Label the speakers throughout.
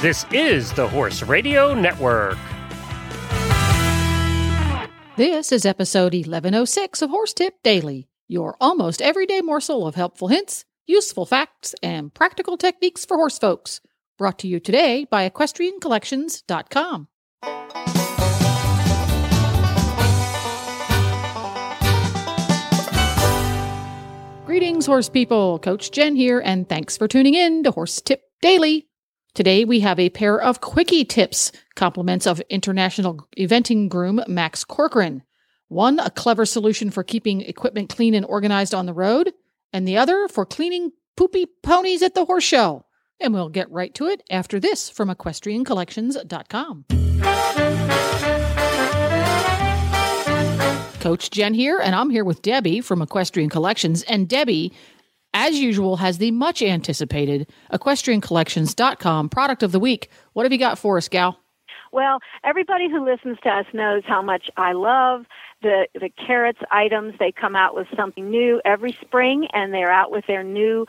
Speaker 1: This is the Horse Radio Network.
Speaker 2: This is episode 1106 of Horse Tip Daily, your almost everyday morsel of helpful hints, useful facts, and practical techniques for horse folks. Brought to you today by EquestrianCollections.com. Greetings, horse people. Coach Jen here, and thanks for tuning in to Horse Tip Daily. Today we have a pair of quickie tips, compliments of international eventing groom Max Corcoran. One, a clever solution for keeping equipment clean and organized on the road, and the other for cleaning poopy ponies at the horse show. And we'll get right to it after this from equestriancollections.com. Coach Jen here, and I'm here with Debbie from Equestrian Collections. And Debbie, as usual, has the much anticipated equestriancollections.com product of the week. What have you got for us, gal?
Speaker 3: Well, everybody who listens to us knows how much I love the the Kerrits items. They come out with something new every spring, and they're out with their new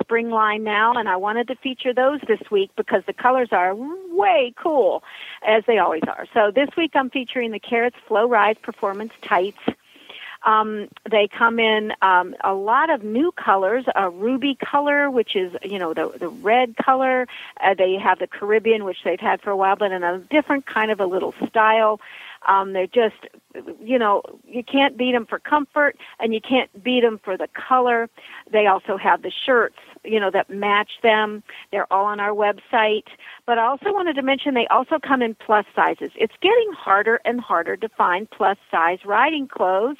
Speaker 3: spring line now. And I wanted to feature those this week because the colors are way cool, as they always are. So this week I'm featuring the Kerrits Flow Rise Performance Tights. Um, they come in um, a lot of new colors, a ruby color, which is you know the the red color. Uh, they have the Caribbean, which they've had for a while, but in a different kind of a little style. Um, they're just, you know, you can't beat them for comfort, and you can't beat them for the color. They also have the shirts, you know, that match them. They're all on our website. But I also wanted to mention they also come in plus sizes. It's getting harder and harder to find plus size riding clothes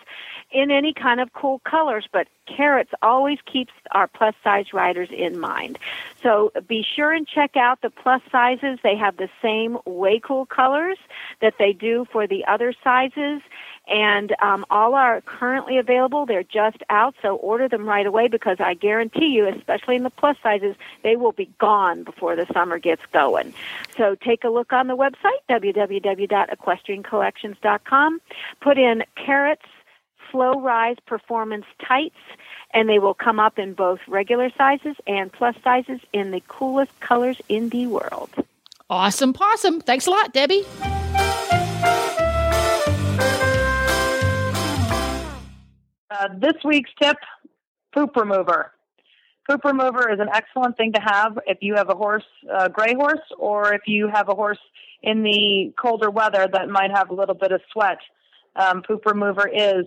Speaker 3: in any kind of cool colors, but Kerrits always keeps our plus size riders in mind. So be sure and check out the plus sizes. They have the same way cool colors that they do for the other sizes. And um, all are currently available. They're just out, so order them right away because I guarantee you, especially in the plus sizes, they will be gone before the summer gets going. So take a look on the website, www.equestriancollections.com. Put in Kerrits Flow Rise Performance Tights, and they will come up in both regular sizes and plus sizes in the coolest colors in the world.
Speaker 2: Awesome possum. Thanks a lot, Debbie.
Speaker 4: Uh, this week's tip poop remover. Poop remover is an excellent thing to have if you have a horse, gray horse, or if you have a horse in the colder weather that might have a little bit of sweat. Um, poop remover is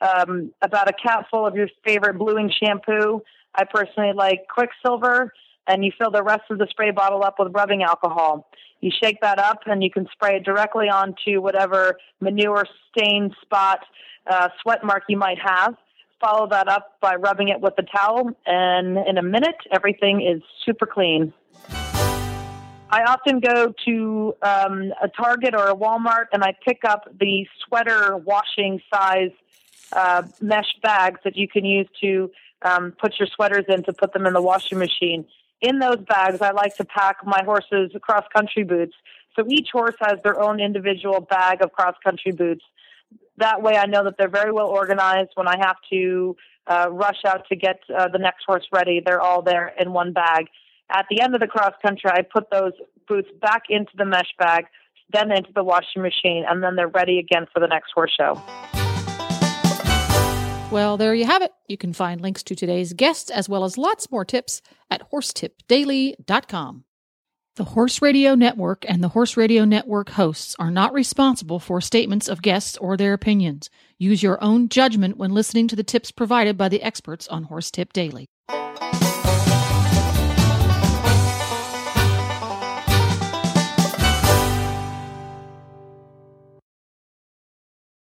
Speaker 4: um, about a capful of your favorite bluing shampoo. I personally like Quicksilver, and you fill the rest of the spray bottle up with rubbing alcohol. You shake that up, and you can spray it directly onto whatever manure stain spot, uh, sweat mark you might have. Follow that up by rubbing it with the towel, and in a minute, everything is super clean. I often go to um, a Target or a Walmart and I pick up the sweater washing size uh, mesh bags that you can use to um, put your sweaters in to put them in the washing machine. In those bags, I like to pack my horse's cross country boots. So each horse has their own individual bag of cross country boots. That way, I know that they're very well organized. When I have to uh, rush out to get uh, the next horse ready, they're all there in one bag. At the end of the cross country, I put those boots back into the mesh bag, then into the washing machine, and then they're ready again for the next horse show.
Speaker 2: Well, there you have it. You can find links to today's guests as well as lots more tips at horsetipdaily.com. The Horse Radio Network and the Horse Radio Network hosts are not responsible for statements of guests or their opinions. Use your own judgment when listening to the tips provided by the experts on Horse Tip Daily.